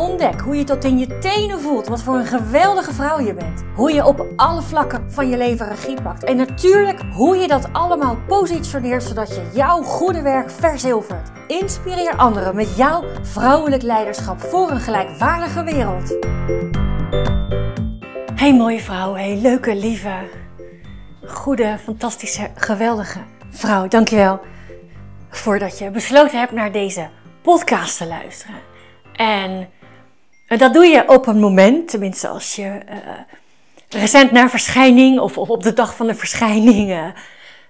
Ontdek hoe je tot in je tenen voelt wat voor een geweldige vrouw je bent. Hoe je op alle vlakken van je leven regie pakt. En natuurlijk hoe je dat allemaal positioneert zodat je jouw goede werk verzilvert. Inspireer anderen met jouw vrouwelijk leiderschap voor een gelijkwaardige wereld. Hey mooie vrouw, hey leuke, lieve, goede, fantastische, geweldige vrouw. Dankjewel voordat je besloten hebt naar deze podcast te luisteren. En dat doe je op een moment, tenminste als je uh, recent naar verschijning of, op de dag van de verschijning uh,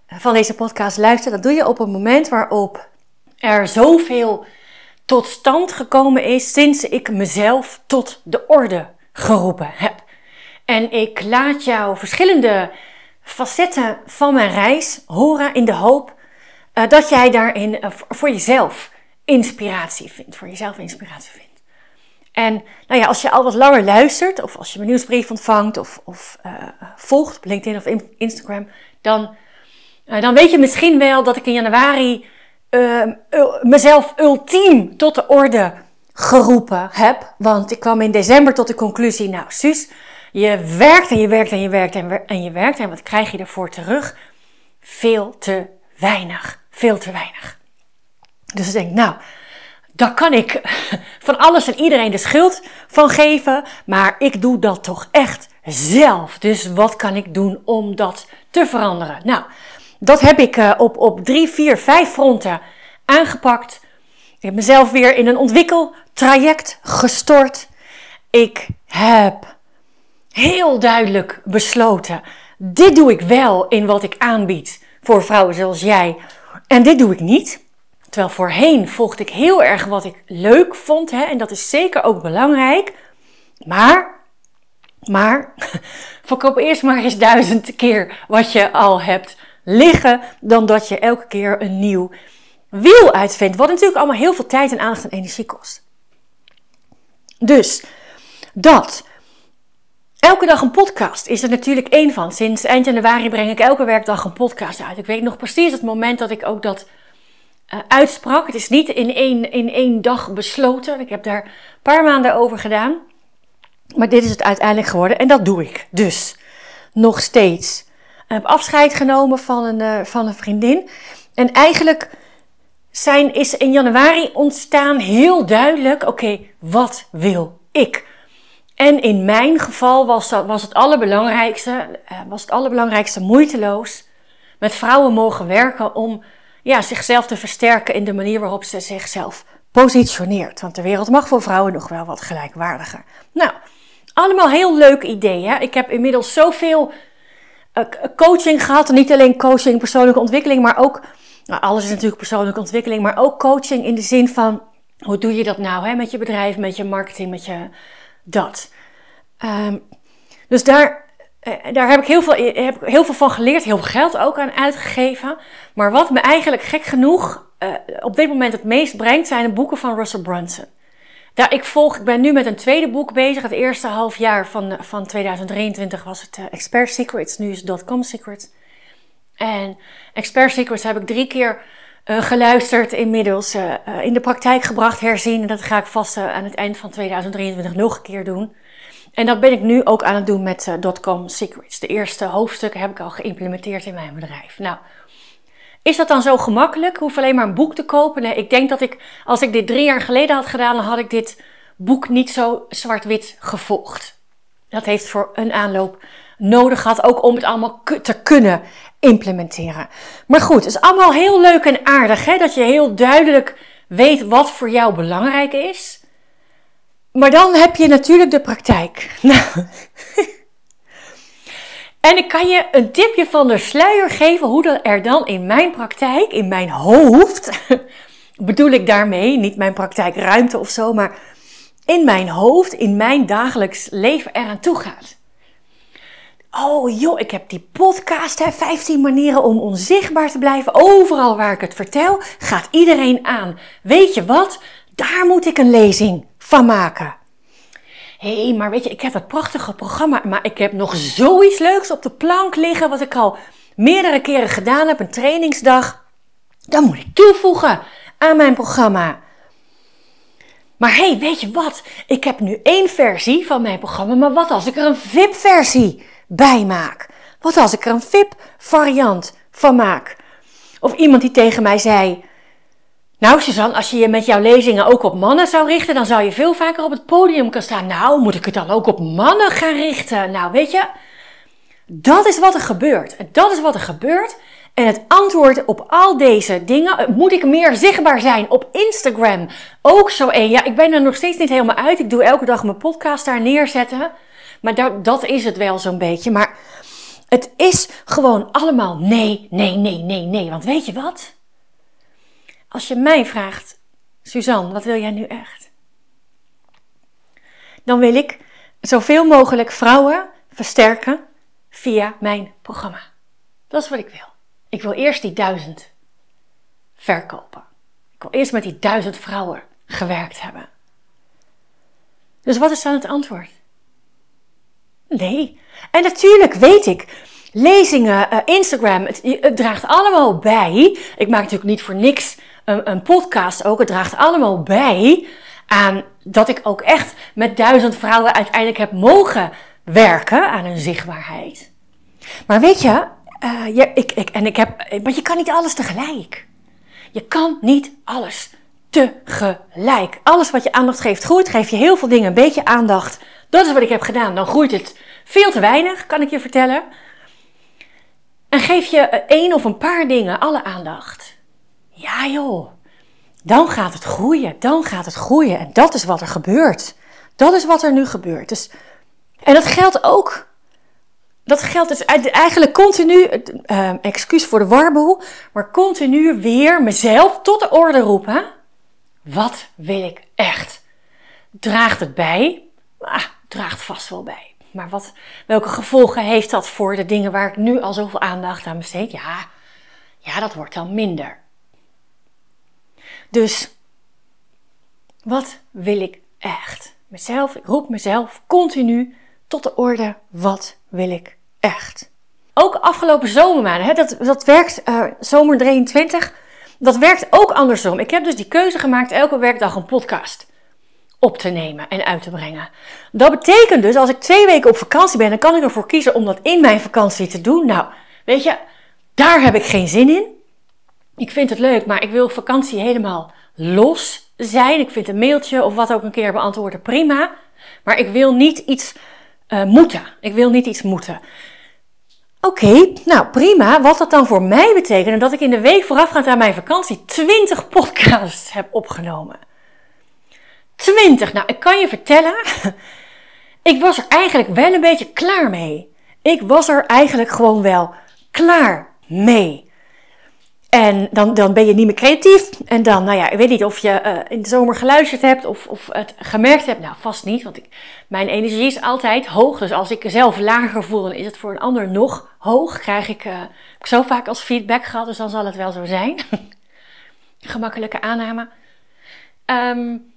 van deze podcast luistert. Dat doe je op een moment waarop er zoveel tot stand gekomen is sinds ik mezelf tot de orde geroepen heb. En ik laat jou verschillende facetten van mijn reis horen in de hoop uh, dat jij daarin voor jezelf inspiratie vindt. Voor jezelf inspiratie vindt. En nou ja, als je al wat langer luistert, of als je mijn nieuwsbrief ontvangt, of, of uh, volgt op LinkedIn of Instagram, dan, uh, dan weet je misschien wel dat ik in januari uh, mezelf ultiem tot de orde geroepen heb. Want ik kwam in december tot de conclusie, nou Suus, je werkt en je werkt en je werkt en, en je werkt. En wat krijg je ervoor terug? Veel te weinig. Veel te weinig. Dus ik denk, nou, daar kan ik van alles en iedereen de schuld van geven, maar ik doe dat toch echt zelf. Dus wat kan ik doen om dat te veranderen? Nou, dat heb ik uh, op, op drie, vier, vijf fronten aangepakt. Ik heb mezelf weer in een ontwikkeltraject gestort. Ik heb heel duidelijk besloten: dit doe ik wel in wat ik aanbied voor vrouwen zoals jij. En dit doe ik niet. Terwijl voorheen volgde ik heel erg wat ik leuk vond. Hè, en dat is zeker ook belangrijk. Maar, maar, verkoop eerst maar eens duizend keer wat je al hebt liggen. Dan dat je elke keer een nieuw wiel uitvindt. Wat natuurlijk allemaal heel veel tijd en aandacht en energie kost. Dus, dat. Elke dag een podcast is er natuurlijk één van. Sinds eind januari breng ik elke werkdag een podcast uit. Ik weet nog precies het moment dat ik ook dat uh, uitsprak. Het is niet in één, in één dag besloten. Ik heb daar een paar maanden over gedaan. Maar dit is het uiteindelijk geworden en dat doe ik dus nog steeds. Ik heb afscheid genomen van een, uh, van een vriendin. En eigenlijk zijn, is in januari ontstaan heel duidelijk: oké, wat wil ik? En in mijn geval was, dat, was, het allerbelangrijkste, uh, was het allerbelangrijkste moeiteloos met vrouwen mogen werken om ja, zichzelf te versterken in de manier waarop ze zichzelf positioneert. Want de wereld mag voor vrouwen nog wel wat gelijkwaardiger. Nou, allemaal heel leuk ideeën. Ik heb inmiddels zoveel uh, coaching gehad. Niet alleen coaching, persoonlijke ontwikkeling, maar ook. Nou, alles is natuurlijk persoonlijke ontwikkeling, maar ook coaching in de zin van. Hoe doe je dat nou hè, met je bedrijf, met je marketing, met je dat? Um, dus daar eh, daar heb ik, heel veel, heb ik heel veel van geleerd, heel veel geld ook aan uitgegeven. Maar wat me eigenlijk gek genoeg uh, op dit moment het meest brengt, zijn de boeken van Russell Brunson. Daar, ik, volg, ik ben nu met een tweede boek bezig. Het eerste half jaar van, van 2023 was het Expert Secrets, nu is het Dotcom Secrets. En Expert Secrets heb ik drie keer geluisterd, inmiddels in de praktijk gebracht, herzien. En dat ga ik vast aan het eind van 2023 nog een keer doen. En dat ben ik nu ook aan het doen met uh, Dotcom Secrets. De eerste hoofdstukken heb ik al geïmplementeerd in mijn bedrijf. Nou, is dat dan zo gemakkelijk? Hoef alleen maar een boek te kopen. Ik denk dat ik, als ik dit drie jaar geleden had gedaan, dan had ik dit boek niet zo zwart-wit gevolgd. Dat heeft voor een aanloop nodig gehad, ook om het allemaal te kunnen implementeren. Maar goed, het is allemaal heel leuk en aardig, hè? dat je heel duidelijk weet wat voor jou belangrijk is. Maar dan heb je natuurlijk de praktijk. En ik kan je een tipje van de sluier geven hoe er dan in mijn praktijk, in mijn hoofd, bedoel ik daarmee, niet mijn praktijkruimte of zo, maar in mijn hoofd, in mijn dagelijks leven eraan toe gaat. Oh joh, ik heb die podcast, hè, 15 manieren om onzichtbaar te blijven. Overal waar ik het vertel, gaat iedereen aan. Weet je wat? Daar moet ik een lezing van maken. Hé, hey, maar weet je, ik heb dat prachtige programma, maar ik heb nog zoiets leuks op de plank liggen, wat ik al meerdere keren gedaan heb, een trainingsdag. Dan moet ik toevoegen aan mijn programma. Maar hey, weet je wat? Ik heb nu één versie van mijn programma, maar wat als ik er een VIP-versie bij maak? Wat als ik er een VIP-variant van maak? Of iemand die tegen mij zei: Nou, Suzanne, als je je met jouw lezingen ook op mannen zou richten, dan zou je veel vaker op het podium kunnen staan. Nou, moet ik het dan ook op mannen gaan richten? Nou, weet je, dat is wat er gebeurt. Dat is wat er gebeurt. En het antwoord op al deze dingen, eh, moet ik meer zichtbaar zijn op Instagram? Ook zo één. Ja, ik ben er nog steeds niet helemaal uit. Ik doe elke dag mijn podcast daar neerzetten. Maar dat, dat is het wel zo'n beetje. Maar het is gewoon allemaal nee, nee, nee, nee, nee. Want weet je wat? Als je mij vraagt, Suzanne, wat wil jij nu echt? Dan wil ik zoveel mogelijk vrouwen versterken via mijn programma. Dat is wat ik wil. Ik wil eerst die duizend verkopen. Ik wil eerst met die duizend vrouwen gewerkt hebben. Dus wat is dan het antwoord? Nee. En natuurlijk weet ik, lezingen, uh, Instagram, het, draagt allemaal bij. Ik maak natuurlijk niet voor niks een, podcast ook. Het draagt allemaal bij aan dat ik ook echt met duizend vrouwen uiteindelijk heb mogen werken aan hun zichtbaarheid. Maar weet je, uh, ja, ik, ik, en ik heb, maar je kan niet alles tegelijk. Je kan niet alles tegelijk. Alles wat je aandacht geeft groeit. Geef je heel veel dingen een beetje aandacht. Dat is wat ik heb gedaan. Dan groeit het veel te weinig, kan ik je vertellen. En geef je één of een paar dingen alle aandacht. Ja joh, dan gaat het groeien. Dan gaat het groeien. En dat is wat er gebeurt. Dat is wat er nu gebeurt. Dus, en dat geldt ook dat geldt dus eigenlijk continu, uh, excuus voor de warboel, maar continu weer mezelf tot de orde roepen. Wat wil ik echt? Draagt het bij? Ah, draagt vast wel bij. Maar wat, welke gevolgen heeft dat voor de dingen waar ik nu al zoveel aandacht aan besteed? Ja, ja, dat wordt dan minder. Dus, wat wil ik echt? Mezelf, ik roep mezelf continu tot de orde, wat wil ik echt. Ook afgelopen zomermaanden, hè, dat, dat werkt, uh, zomer 23, dat werkt ook andersom. Ik heb dus die keuze gemaakt elke werkdag een podcast op te nemen en uit te brengen. Dat betekent dus, als ik twee weken op vakantie ben, dan kan ik ervoor kiezen om dat in mijn vakantie te doen. Nou, weet je, daar heb ik geen zin in. Ik vind het leuk, maar ik wil vakantie helemaal los zijn. Ik vind een mailtje of wat ook een keer beantwoorden prima. Maar ik wil niet iets uh, moeten. Ik wil niet iets moeten. Oké, nou prima. Wat dat dan voor mij betekent, dat ik in de week voorafgaand aan mijn vakantie 20 podcasts heb opgenomen. 20. Nou, ik kan je vertellen, ik was er eigenlijk wel een beetje klaar mee. Ik was er eigenlijk gewoon wel klaar mee. En dan, dan ben je niet meer creatief. En dan, nou ja, ik weet niet of je uh, in de zomer geluisterd hebt of, of het gemerkt hebt. Nou, vast niet, want mijn energie is altijd hoog. Dus als ik zelf lager voel, dan is het voor een ander nog hoog. Krijg ik, uh, ik zo vaak als feedback gehad, dus dan zal het wel zo zijn. Gemakkelijke aanname. Um,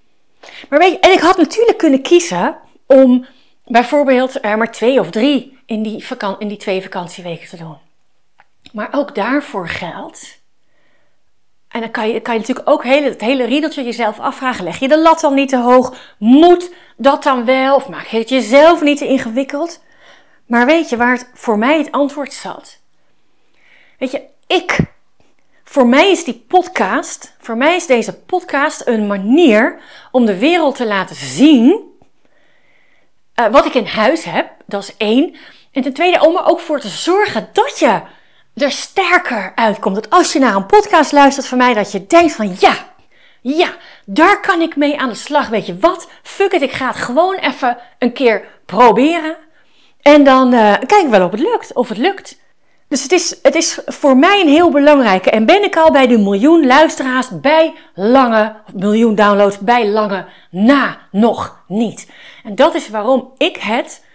maar weet je, en ik had natuurlijk kunnen kiezen om bijvoorbeeld er maar twee of drie in die, in die twee vakantieweken te doen. Maar ook daarvoor geldt en dan kan je, kan je natuurlijk ook hele, het hele riedeltje jezelf afvragen. Leg je de lat dan niet te hoog? Moet dat dan wel? Of maak je het jezelf niet te ingewikkeld? Maar weet je waar het voor mij het antwoord zat? Weet je, ik. Voor mij is die podcast, voor mij is deze podcast een manier om de wereld te laten zien uh, wat ik in huis heb. Dat is één. En ten tweede om er ook voor te zorgen dat je er sterker uitkomt. Dat als je naar een podcast luistert van mij, dat je denkt van ja, ja, daar kan ik mee aan de slag. Weet je wat? Fuck it, ik ga het gewoon even een keer proberen. En dan uh, kijk ik wel of het lukt. Of het lukt. Dus het is, het is voor mij een heel belangrijke. En ben ik al bij de miljoen luisteraars bij lange, miljoen downloads bij lange na nog niet. En dat is waarom ik het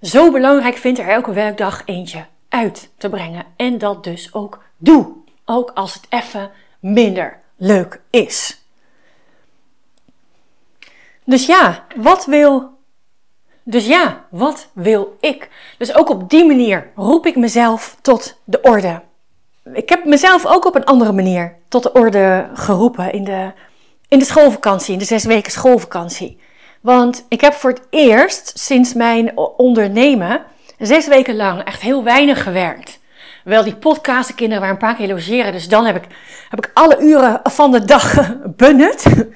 zo belangrijk vind er elke werkdag eentje uit te brengen. En dat dus ook doe. Ook als het even minder leuk is. Dus ja, wat wil. Dus ja, wat wil ik? Dus ook op die manier roep ik mezelf tot de orde. Ik heb mezelf ook op een andere manier tot de orde geroepen in de, in de schoolvakantie, in de zes weken schoolvakantie. Want ik heb voor het eerst sinds mijn ondernemen zes weken lang echt heel weinig gewerkt. Wel, die podcast, de kinderen waren een paar keer logeren, dus dan heb ik, heb ik alle uren van de dag benut.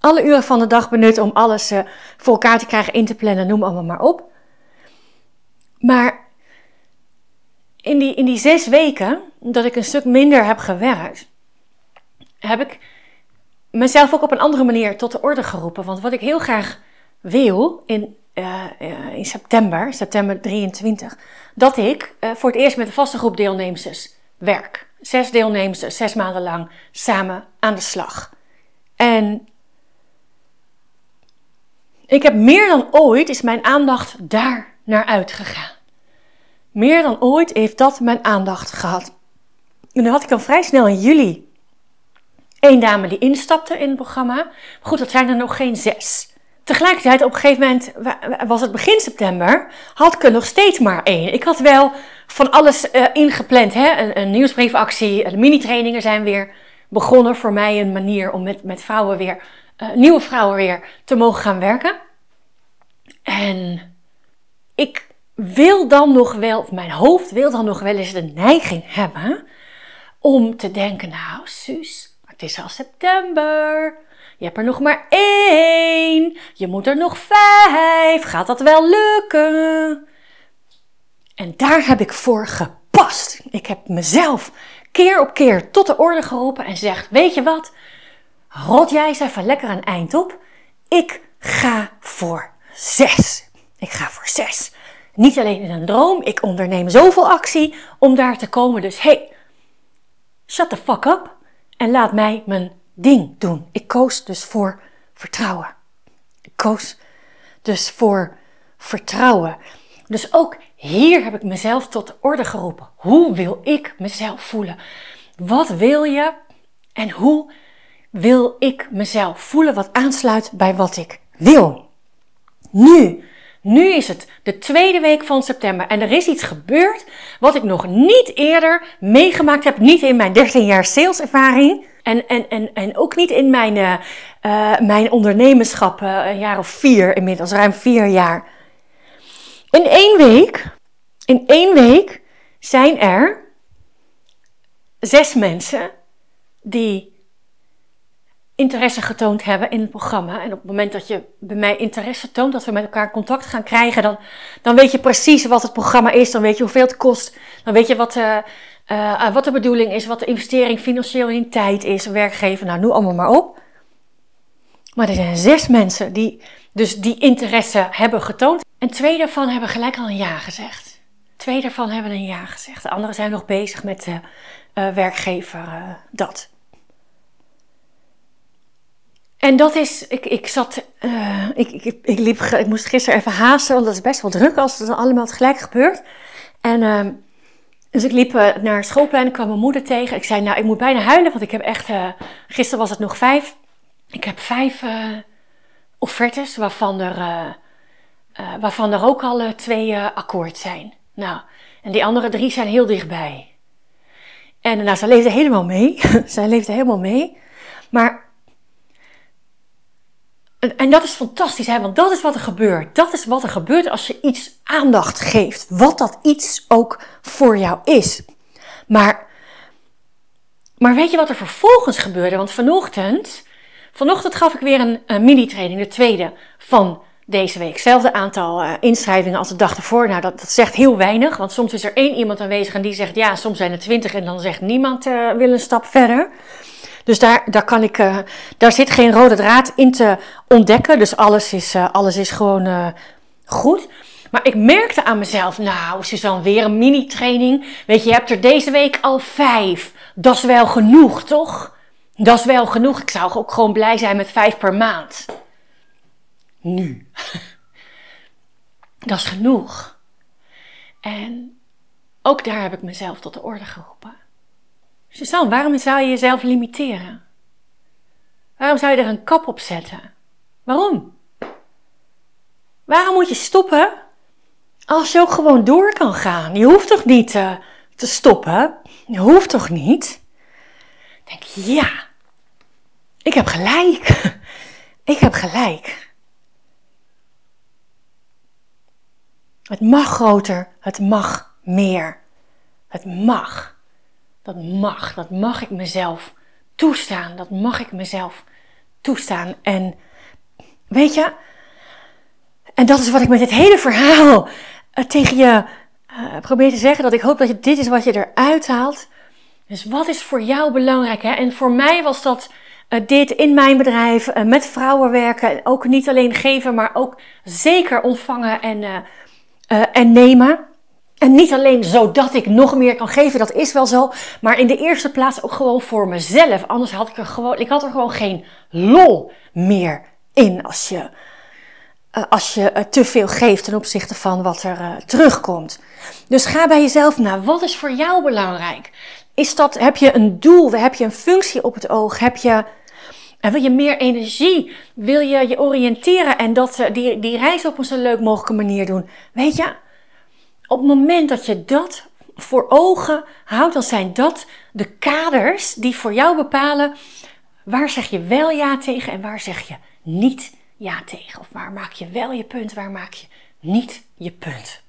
Alle uren van de dag benut om alles uh, voor elkaar te krijgen, in te plannen, noem allemaal maar op. Maar in die, in die zes weken dat ik een stuk minder heb gewerkt, heb ik mezelf ook op een andere manier tot de orde geroepen. Want wat ik heel graag wil in, uh, in september, september 23, dat ik uh, voor het eerst met een vaste groep deelnemers werk. Zes deelnemers, zes maanden lang samen aan de slag. En ik heb meer dan ooit, is mijn aandacht daar naar uitgegaan. Meer dan ooit heeft dat mijn aandacht gehad. En dan had ik dan vrij snel in juli één dame die instapte in het programma. Goed, dat zijn er nog geen zes. Tegelijkertijd, op een gegeven moment, was het begin september, had ik er nog steeds maar één. Ik had wel van alles uh, ingepland. Hè? Een, nieuwsbriefactie, de mini-trainingen zijn weer begonnen. Voor mij een manier om met, met vrouwen weer, uh, nieuwe vrouwen weer te mogen gaan werken. En ik wil dan nog wel, of mijn hoofd wil dan nog wel eens de neiging hebben om te denken, nou Suus, het is al september. Je hebt er nog maar één. Je moet er nog vijf. Gaat dat wel lukken? En daar heb ik voor gepast. Ik heb mezelf keer op keer tot de orde geroepen en zegt: Weet je wat? Rot jij eens even lekker een eind op. Ik ga voor zes. Ik ga voor zes. Niet alleen in een droom, ik onderneem zoveel actie om daar te komen. Dus hey, shut the fuck up en laat mij mijn ding doen. Ik koos dus voor vertrouwen. Ik koos dus voor vertrouwen. Dus ook hier heb ik mezelf tot orde geroepen. Hoe wil ik mezelf voelen? Wat wil je en hoe wil ik mezelf voelen wat aansluit bij wat ik wil? Nu nu is het de tweede week van september en er is iets gebeurd wat ik nog niet eerder meegemaakt heb. Niet in mijn 13 jaar saleservaring en, en, en, en ook niet in mijn, uh, mijn ondernemerschap, uh, een jaar of vier inmiddels, ruim vier jaar. In één week, in één week zijn er zes mensen die interesse getoond hebben in het programma. En op het moment dat je bij mij interesse toont, dat we met elkaar contact gaan krijgen, dan, dan weet je precies wat het programma is. Dan weet je hoeveel het kost. Dan weet je wat, uh, uh, wat de bedoeling is, wat de investering financieel in tijd is, werkgever. Nou, noem allemaal maar op. Maar er zijn zes mensen die dus die interesse hebben getoond. En twee daarvan hebben gelijk al een ja gezegd. Twee daarvan hebben een ja gezegd. De anderen zijn nog bezig met de uh, werkgever dat. En dat is, ik, ik zat, ik, ik, ik, liep, ik moest gisteren even haasten, want dat is best wel druk als het allemaal tegelijk gebeurt. En uh, dus ik liep uh, naar schoolplein, ik kwam mijn moeder tegen. Ik zei, nou, ik moet bijna huilen, want ik heb echt, gisteren was het nog vijf. Ik heb vijf offertes, waarvan er, waarvan er ook al twee akkoord zijn. Nou, en die andere drie zijn heel dichtbij. En nou, ze leefde helemaal mee. zij leefde helemaal mee. Maar en dat is fantastisch, hè? want dat is wat er gebeurt. Dat is wat er gebeurt als je iets aandacht geeft. Wat dat iets ook voor jou is. Maar, maar weet je wat er vervolgens gebeurde? Want vanochtend, vanochtend gaf ik weer een, mini-training, de tweede van deze week. Hetzelfde aantal uh, inschrijvingen als de dag ervoor. Nou, dat, dat, zegt heel weinig, want soms is er één iemand aanwezig en die zegt ja, soms zijn er twintig en dan zegt niemand uh, wil een stap verder. Dus daar, daar, kan ik, uh, daar zit geen rode draad in te ontdekken. Dus alles is, uh, alles is gewoon uh, goed. Maar ik merkte aan mezelf, nou Suzanne, weer een mini-training. Weet je, je hebt er deze week al vijf. Dat is wel genoeg, toch? Dat is wel genoeg. Ik zou ook gewoon blij zijn met vijf per maand. Nu. Dat is genoeg. En ook daar heb ik mezelf tot de orde geroepen. Suzanne, waarom zou je jezelf limiteren? Waarom zou je er een kap op zetten? Waarom? Waarom moet je stoppen als je ook gewoon door kan gaan? Je hoeft toch niet uh, te stoppen? Je hoeft toch niet? Denk, ja, ik heb gelijk. ik heb gelijk. Het mag groter, het mag meer. Het mag. Dat mag, dat mag ik mezelf toestaan. Dat mag ik mezelf toestaan. En weet je, en dat is wat ik met dit hele verhaal uh, tegen je uh, probeer te zeggen. Dat ik hoop dat je, dit is wat je eruit haalt. Dus wat is voor jou belangrijk? Hè? En voor mij was dat uh, dit in mijn bedrijf, met vrouwen werken. Ook niet alleen geven, maar ook zeker ontvangen en, en nemen. En niet alleen zodat ik nog meer kan geven, dat is wel zo. Maar in de eerste plaats ook gewoon voor mezelf. Anders had ik er gewoon, ik had er gewoon geen lol meer in als je, uh, als je uh, te veel geeft ten opzichte van wat er uh, terugkomt. Dus ga bij jezelf naar, wat is voor jou belangrijk? Is dat, heb je een doel? Heb je een functie op het oog? Heb je, wil je meer energie? Wil je je oriënteren en dat, die, die reis op een zo leuk mogelijke manier doen? Weet je, op het moment dat je dat voor ogen houdt, dan zijn dat de kaders die voor jou bepalen waar zeg je wel ja tegen en waar zeg je niet ja tegen. Of waar maak je wel je punt, waar maak je niet je punt.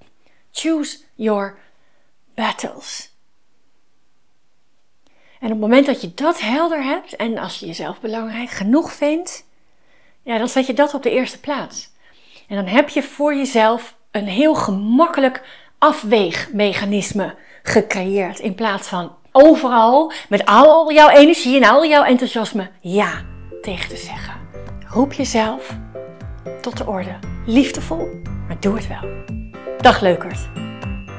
Choose your battles. En op het moment dat je dat helder hebt en als je jezelf belangrijk genoeg vindt, ja, dan zet je dat op de eerste plaats. En dan heb je voor jezelf een heel gemakkelijk afweegmechanisme gecreëerd. In plaats van overal met al jouw energie en al jouw enthousiasme ja tegen te zeggen. Roep jezelf tot de orde. Liefdevol, maar doe het wel. Dag leukert.